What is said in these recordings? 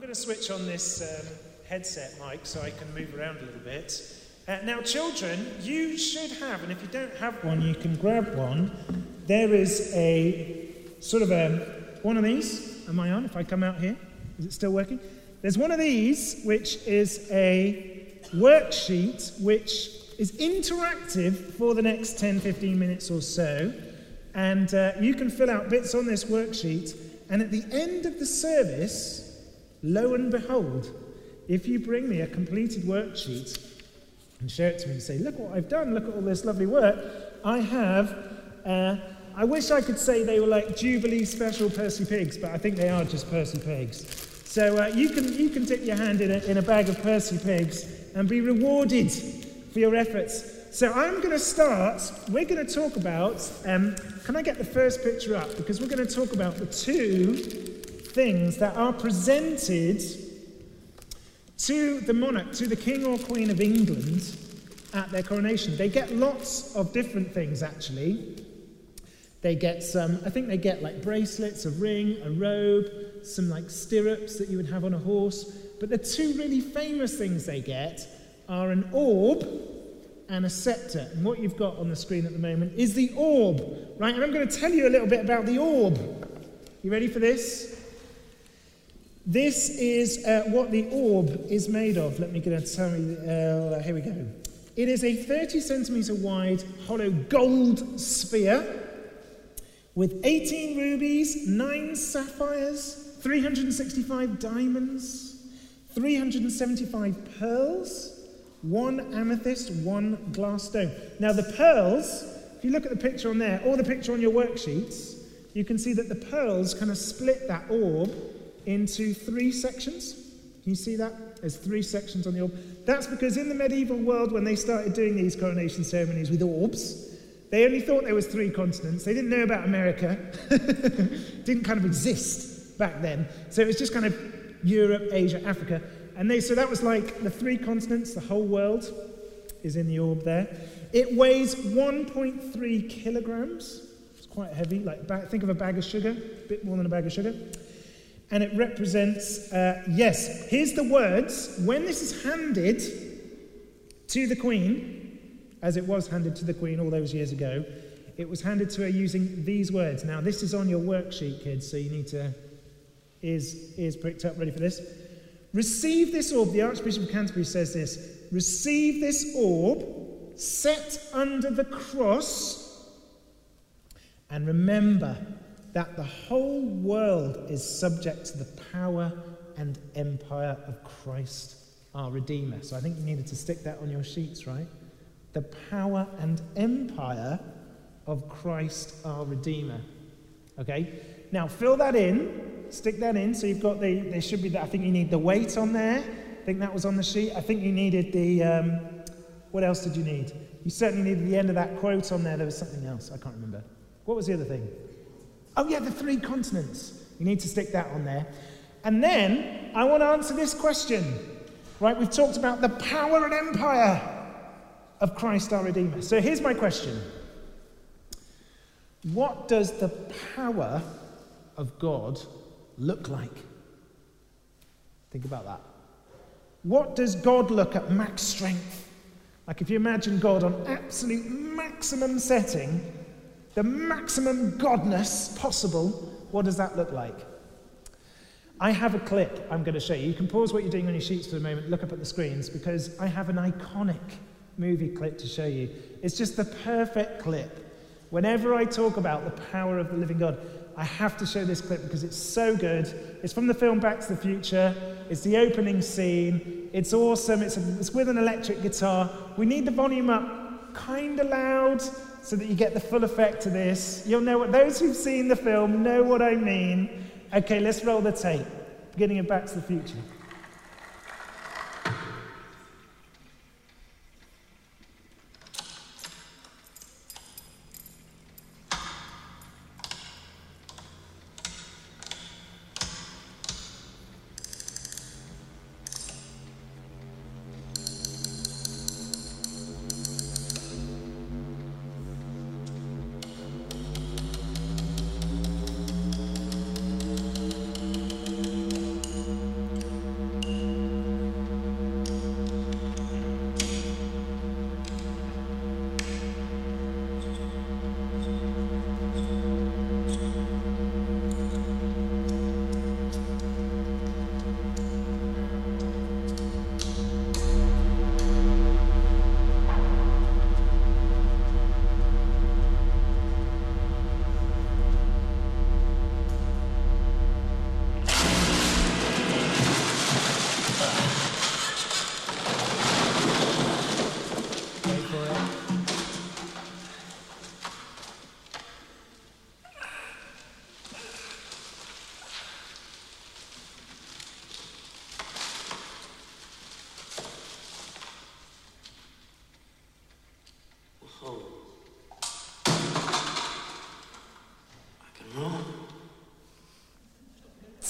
going to switch on this um, headset mic so I can move around a little bit. Uh, now, children, you should have, and if you don't have one, you can grab one. There is a sort of a one of these. Am I on? If I come out here, is it still working? There's one of these, which is a worksheet which is interactive for the next 10, 15 minutes or so. And uh, you can fill out bits on this worksheet. And at the end of the service, lo and behold, if you bring me a completed worksheet and show it to me and say, Look what I've done, look at all this lovely work, I have. Uh, I wish I could say they were like Jubilee special Percy Pigs, but I think they are just Percy Pigs. So uh, you, can, you can dip your hand in a, in a bag of Percy Pigs and be rewarded for your efforts. So I'm going to start, we're going to talk about, um, can I get the first picture up? Because we're going to talk about the two things that are presented to the monarch, to the king or queen of England at their coronation. They get lots of different things actually. They get some, I think they get like bracelets, a ring, a robe, some like stirrups that you would have on a horse. But the two really famous things they get are an orb and a scepter. And what you've got on the screen at the moment is the orb, right? And I'm going to tell you a little bit about the orb. You ready for this? This is uh, what the orb is made of. Let me get a tell. Uh, here we go. It is a 30 centimeter wide hollow gold sphere with 18 rubies, 9 sapphires, 365 diamonds, 375 pearls, one amethyst, one glass stone. Now, the pearls, if you look at the picture on there, or the picture on your worksheets, you can see that the pearls kind of split that orb into three sections. Can you see that? There's three sections on the orb. That's because in the medieval world, when they started doing these coronation ceremonies with orbs, they only thought there was three continents. They didn't know about America. didn't kind of exist back then. So it was just kind of Europe, Asia, Africa. And they, so that was like the three continents, the whole world is in the orb there. It weighs 1.3 kilograms. It's quite heavy. Like think of a bag of sugar, a bit more than a bag of sugar. And it represents, uh, yes, here's the words. When this is handed to the Queen, as it was handed to the Queen all those years ago, it was handed to her using these words. Now, this is on your worksheet, kids, so you need to, ears, ears pricked up, ready for this. Receive this orb, the Archbishop of Canterbury says this receive this orb set under the cross, and remember that the whole world is subject to the power and empire of Christ, our Redeemer. So I think you needed to stick that on your sheets, right? the power and empire of Christ our Redeemer. Okay? Now fill that in, stick that in. So you've got the, there should be, the, I think you need the weight on there. I think that was on the sheet. I think you needed the, um, what else did you need? You certainly needed the end of that quote on there. There was something else. I can't remember. What was the other thing? Oh, yeah, the three continents. You need to stick that on there. And then I want to answer this question. Right, we've talked about the power and empire of Christ our Redeemer. So here's my question What does the power of God look like? Think about that. What does God look at max strength? Like if you imagine God on absolute maximum setting, the maximum godness possible, what does that look like? I have a clip I'm going to show you. You can pause what you're doing on your sheets for a moment, look up at the screens, because I have an iconic movie clip to show you. It's just the perfect clip. Whenever I talk about the power of the living God, I have to show this clip because it's so good. It's from the film Back to the Future. It's the opening scene. It's awesome. It's, a, it's with an electric guitar. We need the volume up kind of loud so that you get the full effect of this. You'll know what those who've seen the film know what I mean. Okay, let's roll the tape. Beginning of Back to the Future.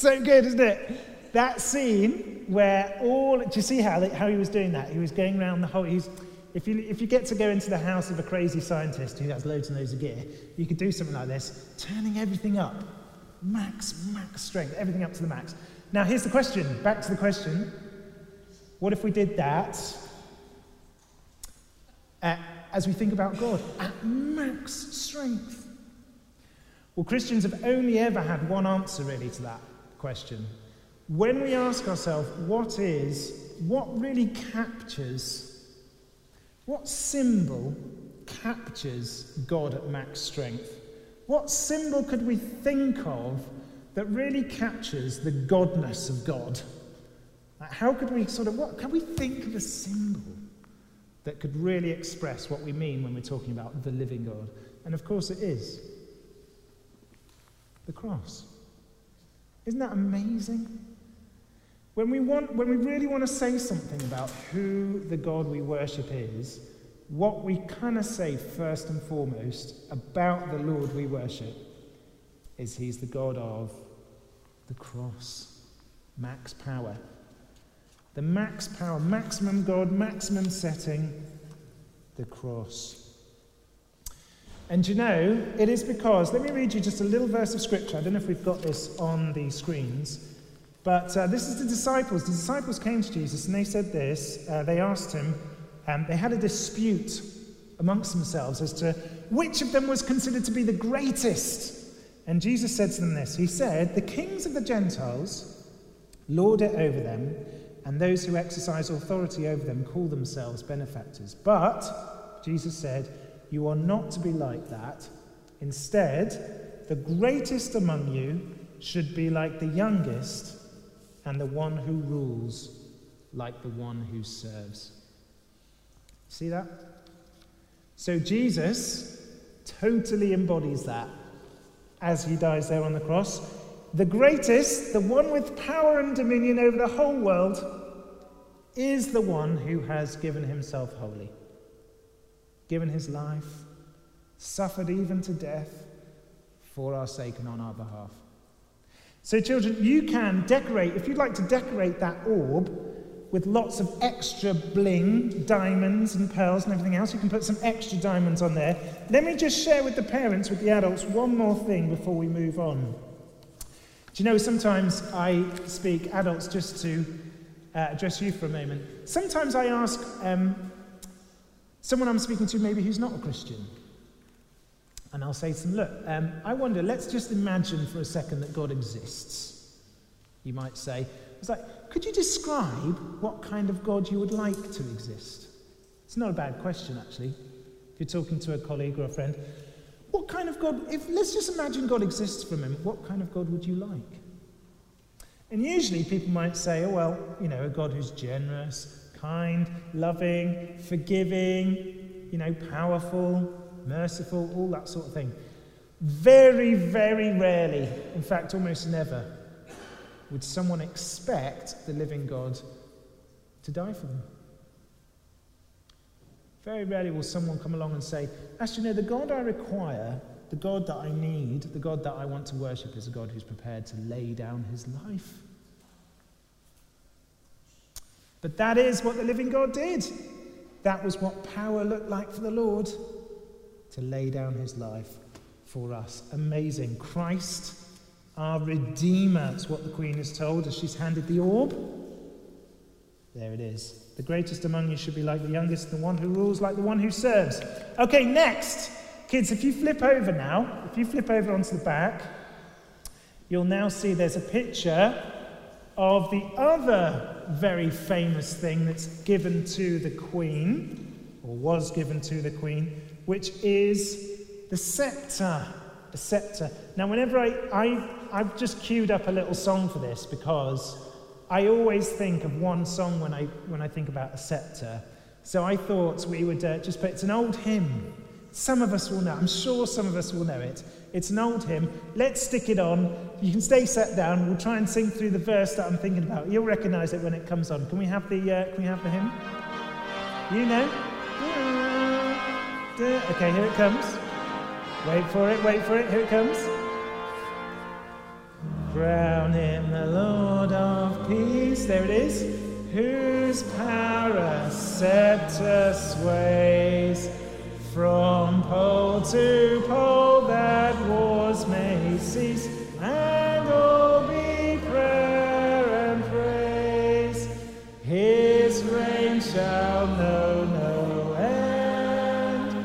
So good, isn't it? That scene where all, do you see how, how he was doing that? He was going around the whole, he's, if you, if you get to go into the house of a crazy scientist who has loads and loads of gear, you could do something like this, turning everything up. Max, max strength, everything up to the max. Now, here's the question back to the question. What if we did that uh, as we think about God at max strength? Well, Christians have only ever had one answer really to that question. When we ask ourselves, what is, what really captures what symbol captures God at max strength? What symbol could we think of that really captures the godness of God? Like How could we sort of, what, can we think of a symbol that could really express what we mean when we're talking about the living God? And of course it is the cross. Isn't that amazing? When we, want, when we really want to say something about who the God we worship is, what we kind of say first and foremost about the Lord we worship is He's the God of the cross, max power. The max power, maximum God, maximum setting, the cross. And you know, it is because, let me read you just a little verse of scripture. I don't know if we've got this on the screens. But uh, this is the disciples. The disciples came to Jesus and they said this. Uh, they asked him, um, they had a dispute amongst themselves as to which of them was considered to be the greatest. And Jesus said to them this He said, The kings of the Gentiles lord it over them, and those who exercise authority over them call themselves benefactors. But, Jesus said, You are not to be like that. Instead, the greatest among you should be like the youngest and the one who rules like the one who serves. See that? So Jesus totally embodies that as he dies there on the cross. The greatest, the one with power and dominion over the whole world, is the one who has given himself wholly, given his life, suffered even to death for our sake and on our behalf. So, children, you can decorate, if you'd like to decorate that orb with lots of extra bling, diamonds and pearls and everything else, you can put some extra diamonds on there. Let me just share with the parents, with the adults, one more thing before we move on. Do you know, sometimes I speak, adults, just to uh, address you for a moment. Sometimes I ask um, someone I'm speaking to, maybe who's not a Christian, and I'll say to them, look, um, I wonder, let's just imagine for a second that God exists. You might say, it's like, could you describe what kind of God you would like to exist? It's not a bad question, actually. If you're talking to a colleague or a friend, what kind of God, if let's just imagine God exists for a moment, what kind of God would you like? And usually people might say, oh, well, you know, a God who's generous, kind, loving, forgiving, you know, powerful, merciful, all that sort of thing. Very, very rarely, in fact, almost never, would someone expect the living God to die for them. Very rarely will someone come along and say, Actually, no, the God I require, the God that I need, the God that I want to worship is a God who's prepared to lay down his life. But that is what the living God did. That was what power looked like for the Lord to lay down his life for us. Amazing. Christ, our Redeemer, is what the Queen is told as she's handed the orb. There it is. The greatest among you should be like the youngest, the one who rules like the one who serves. Okay, next. Kids, if you flip over now, if you flip over onto the back, you'll now see there's a picture of the other very famous thing that's given to the Queen, or was given to the Queen, which is the scepter. The scepter. Now, whenever I, I, I've just queued up a little song for this because I always think of one song when I, when I think about a scepter. So I thought we would uh, just put, it's an old hymn. Some of us will know, I'm sure some of us will know it. It's an old hymn. Let's stick it on. You can stay sat down. We'll try and sing through the verse that I'm thinking about. You'll recognize it when it comes on. Can we have the, uh, can we have the hymn? You know? Okay, here it comes. Wait for it, wait for it, here it comes. Crown him the Lord of peace. There it is. Whose power a scepter sways from pole to pole that wars may cease and all be prayer and praise. His reign shall know no end,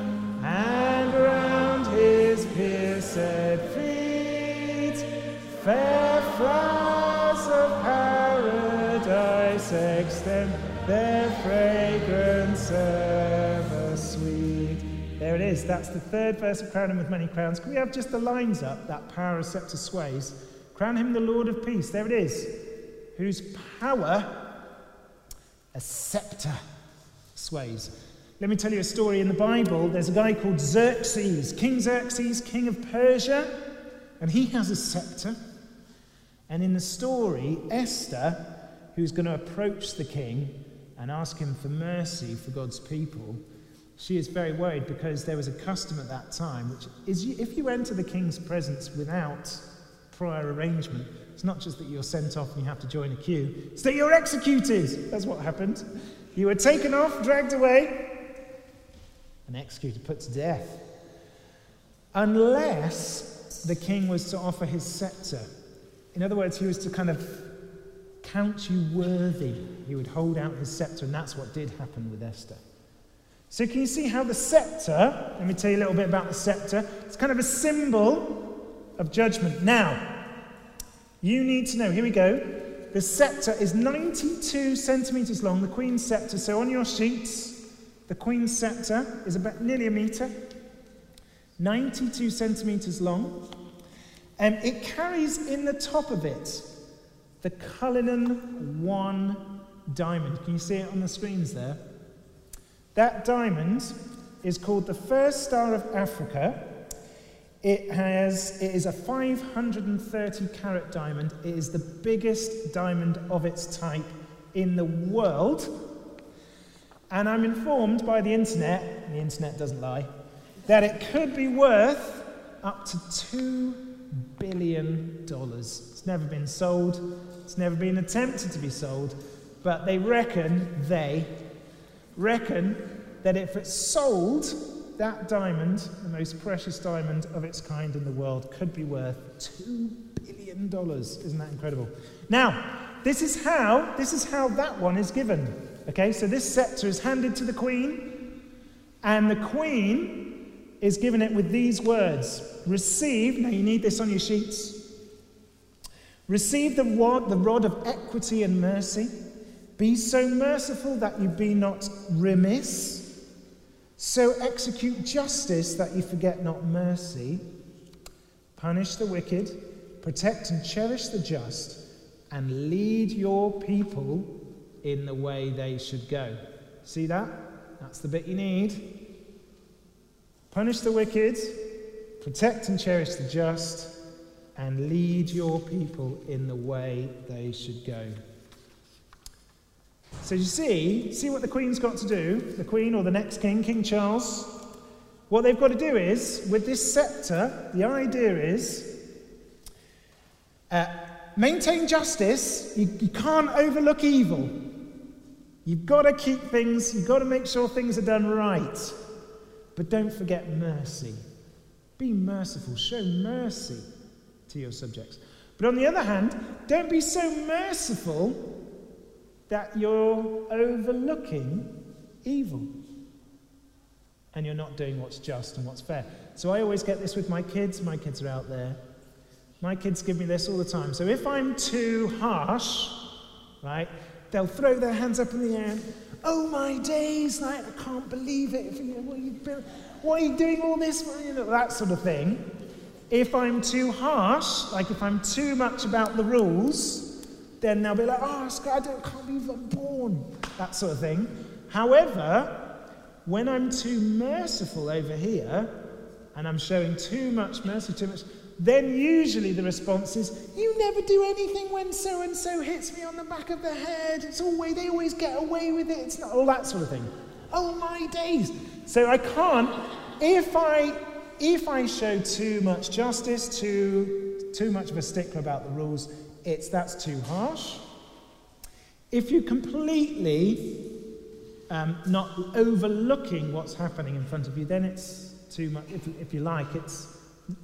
and round his pierced feet fair flowers of paradise extend their fragrance is. That's the third verse of Crown Him with Many Crowns. Can we have just the lines up? That power of scepter sways. Crown Him the Lord of Peace. There it is. Whose power a scepter sways. Let me tell you a story in the Bible. There's a guy called Xerxes, King Xerxes, king of Persia, and he has a scepter. And in the story, Esther, who's going to approach the king and ask him for mercy for God's people, she is very worried because there was a custom at that time, which is if you enter the king's presence without prior arrangement, it's not just that you're sent off and you have to join a queue, it's that you're executed. That's what happened. You were taken off, dragged away, and executed, put to death. Unless the king was to offer his scepter. In other words, he was to kind of count you worthy. He would hold out his scepter, and that's what did happen with Esther. So, can you see how the scepter, let me tell you a little bit about the scepter, it's kind of a symbol of judgment. Now, you need to know, here we go. The scepter is 92 centimeters long, the Queen's scepter. So, on your sheets, the Queen's scepter is about nearly a meter, 92 centimeters long. And it carries in the top of it the Cullinan 1 diamond. Can you see it on the screens there? That diamond is called the First Star of Africa. It, has, it is a 530 carat diamond. It is the biggest diamond of its type in the world. And I'm informed by the internet, and the internet doesn't lie, that it could be worth up to $2 billion. It's never been sold, it's never been attempted to be sold, but they reckon, they reckon, that if it sold, that diamond, the most precious diamond of its kind in the world, could be worth $2 billion. Isn't that incredible? Now, this is how, this is how that one is given. Okay, so this scepter is handed to the queen, and the queen is given it with these words Receive, now you need this on your sheets. Receive the rod, the rod of equity and mercy. Be so merciful that you be not remiss. So execute justice that you forget not mercy. Punish the wicked, protect and cherish the just, and lead your people in the way they should go. See that? That's the bit you need. Punish the wicked, protect and cherish the just, and lead your people in the way they should go. So you see, see what the Queen's got to do, the Queen or the next King, King Charles. What they've got to do is, with this scepter, the idea is uh, maintain justice. You, you can't overlook evil. You've got to keep things, you've got to make sure things are done right. But don't forget mercy. Be merciful, show mercy to your subjects. But on the other hand, don't be so merciful that you're overlooking evil and you're not doing what's just and what's fair. So I always get this with my kids. My kids are out there. My kids give me this all the time. So if I'm too harsh, right, they'll throw their hands up in the air. Oh my days! Like I can't believe it. What, are you, what are you doing all this? You know, that sort of thing. If I'm too harsh, like if I'm too much about the rules, then they'll be like, oh, I don't, can't believe I'm born. That sort of thing. However, when I'm too merciful over here, and I'm showing too much mercy, too much, then usually the response is, You never do anything when so and so hits me on the back of the head. It's always, they always get away with it. It's not all that sort of thing. Oh my days. So I can't, if I if I show too much justice, too, too much of a stickler about the rules, it's that's too harsh. If you completely um, not overlooking what's happening in front of you, then it's too much. If, if you like, it's,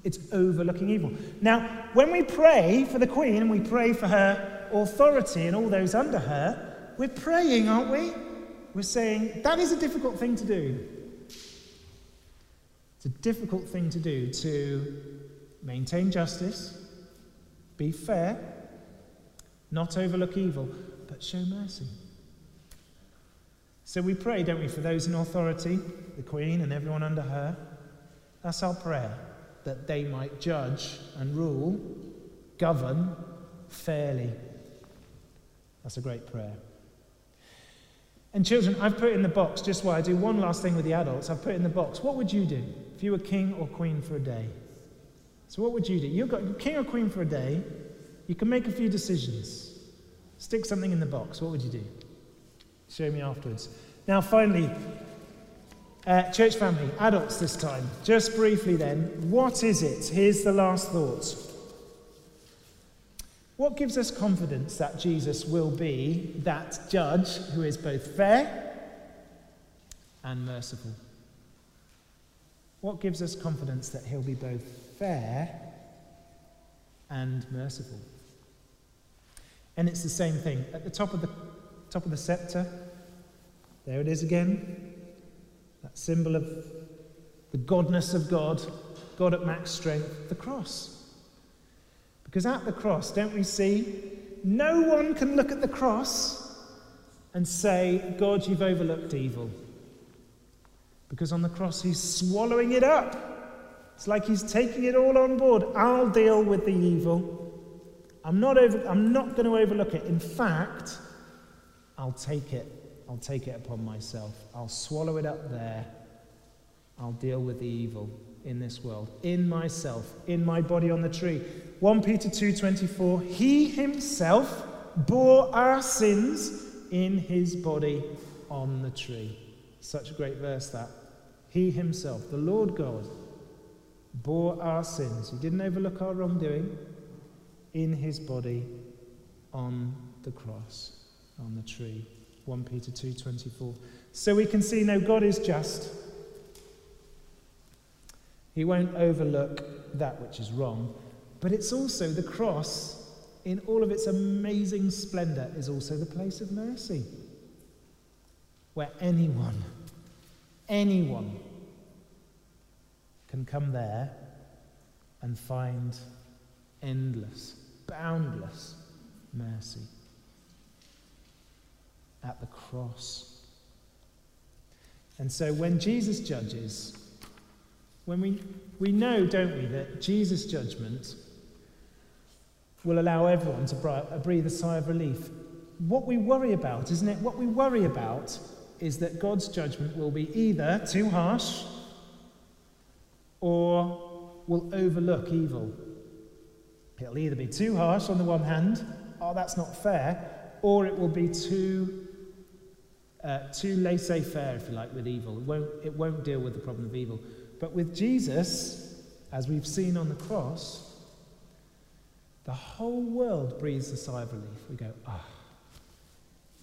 it's overlooking evil. Now, when we pray for the Queen and we pray for her authority and all those under her, we're praying, aren't we? We're saying that is a difficult thing to do. It's a difficult thing to do to maintain justice, be fair, not overlook evil, but show mercy. So we pray, don't we, for those in authority, the Queen and everyone under her. That's our prayer, that they might judge and rule, govern fairly. That's a great prayer. And children, I've put in the box, just while I do one last thing with the adults, I've put in the box, what would you do if you were king or queen for a day? So what would you do? You've got king or queen for a day, you can make a few decisions. Stick something in the box, what would you do? Show me afterwards. Now, finally, uh, church family, adults this time, just briefly then, what is it? Here's the last thought. What gives us confidence that Jesus will be that judge who is both fair and merciful? What gives us confidence that he'll be both fair and merciful? And it's the same thing. At the top of the top of the scepter, there it is again. That symbol of the godness of God, God at max strength, the cross. Because at the cross, don't we see? No one can look at the cross and say, God, you've overlooked evil. Because on the cross, he's swallowing it up. It's like he's taking it all on board. I'll deal with the evil. I'm not, over, I'm not going to overlook it. In fact, I'll take it. I'll take it upon myself. I'll swallow it up there. I'll deal with the evil in this world, in myself, in my body on the tree. 1 Peter 2:24 He himself bore our sins in his body on the tree. Such a great verse that. He himself, the Lord God, bore our sins. He didn't overlook our wrongdoing in his body on the cross, on the tree. 1 Peter 2:24. So we can see no God is just. He won't overlook that which is wrong. But it's also the cross, in all of its amazing splendor, is also the place of mercy. Where anyone, anyone can come there and find endless, boundless mercy at the cross. And so when Jesus judges, when we, we know, don't we, that Jesus' judgment will allow everyone to uh, breathe a sigh of relief. What we worry about, isn't it? What we worry about is that God's judgment will be either too harsh or will overlook evil. It'll either be too harsh on the one hand, oh, that's not fair, or it will be too, uh, too laissez faire, if you like, with evil. It won't, it won't deal with the problem of evil. But with Jesus, as we've seen on the cross, the whole world breathes a sigh of relief. We go, ah, oh,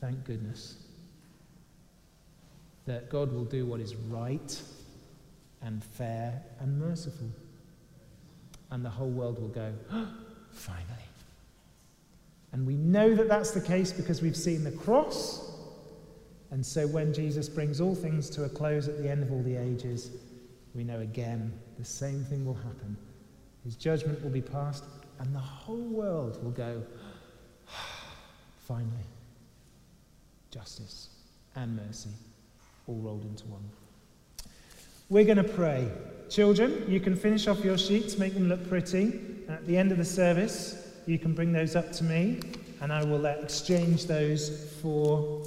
thank goodness that God will do what is right and fair and merciful. And the whole world will go, oh, finally. And we know that that's the case because we've seen the cross. And so when Jesus brings all things to a close at the end of all the ages, we know again the same thing will happen. His judgment will be passed, and the whole world will go, finally, justice and mercy all rolled into one. We're going to pray. Children, you can finish off your sheets, make them look pretty. At the end of the service, you can bring those up to me, and I will uh, exchange those for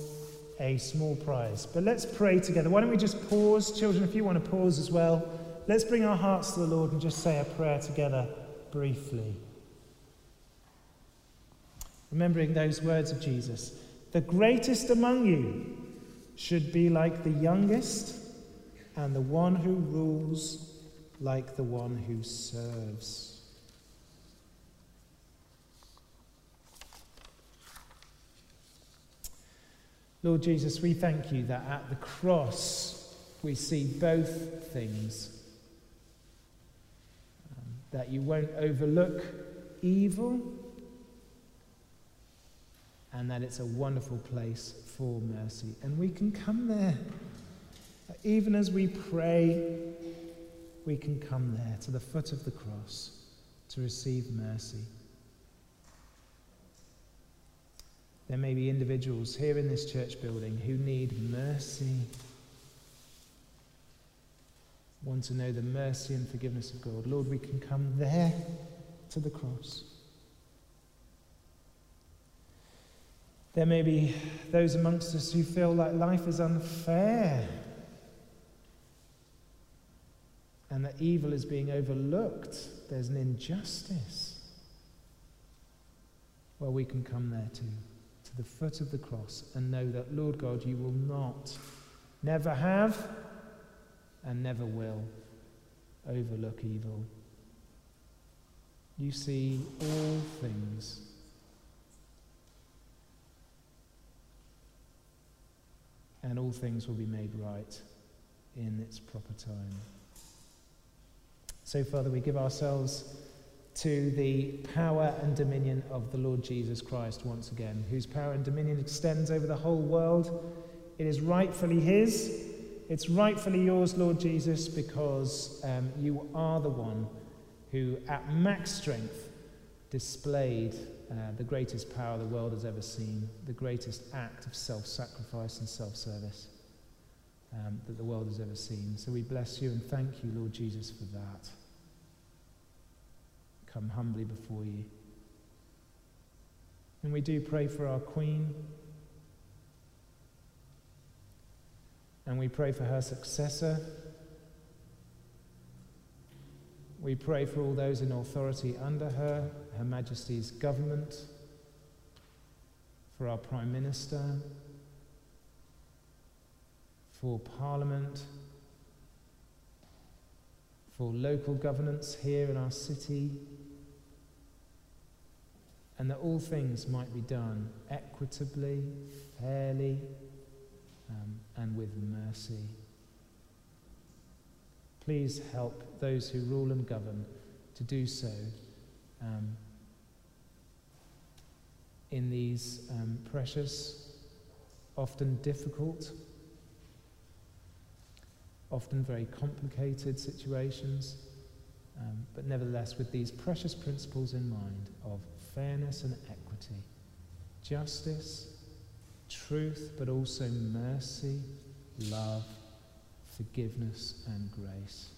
a small prize. But let's pray together. Why don't we just pause? Children, if you want to pause as well, let's bring our hearts to the Lord and just say a prayer together briefly. Remembering those words of Jesus The greatest among you should be like the youngest, and the one who rules like the one who serves. Lord Jesus, we thank you that at the cross we see both things. Um, that you won't overlook evil, and that it's a wonderful place for mercy. And we can come there. Even as we pray, we can come there to the foot of the cross to receive mercy. There may be individuals here in this church building who need mercy, want to know the mercy and forgiveness of God. Lord, we can come there to the cross. There may be those amongst us who feel like life is unfair and that evil is being overlooked. There's an injustice. Well, we can come there too, to the foot of the cross, and know that, Lord God, you will not, never have, and never will overlook evil. You see all things. And all things will be made right in its proper time. So, Father, we give ourselves to the power and dominion of the Lord Jesus Christ once again, whose power and dominion extends over the whole world. It is rightfully His. It's rightfully yours, Lord Jesus, because um, you are the one who, at max strength, displayed uh, the greatest power the world has ever seen, the greatest act of self sacrifice and self service um, that the world has ever seen. So we bless you and thank you, Lord Jesus, for that come humbly before you. And we do pray for our Queen. And we pray for her successor. We pray for all those in authority under her, Her Majesty's government, for our Prime Minister, for Parliament, for local governance here in our city and that all things might be done equitably, fairly, um, and with mercy. Please help those who rule and govern to do so um, in these um, precious, often difficult, often very complicated situations, um, but nevertheless with these precious principles in mind of fairness and equity, justice, truth, but also mercy, love, forgiveness, and grace.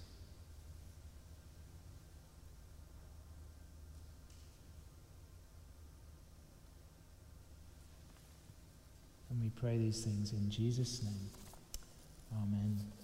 And we pray these things in Jesus' name. Amen.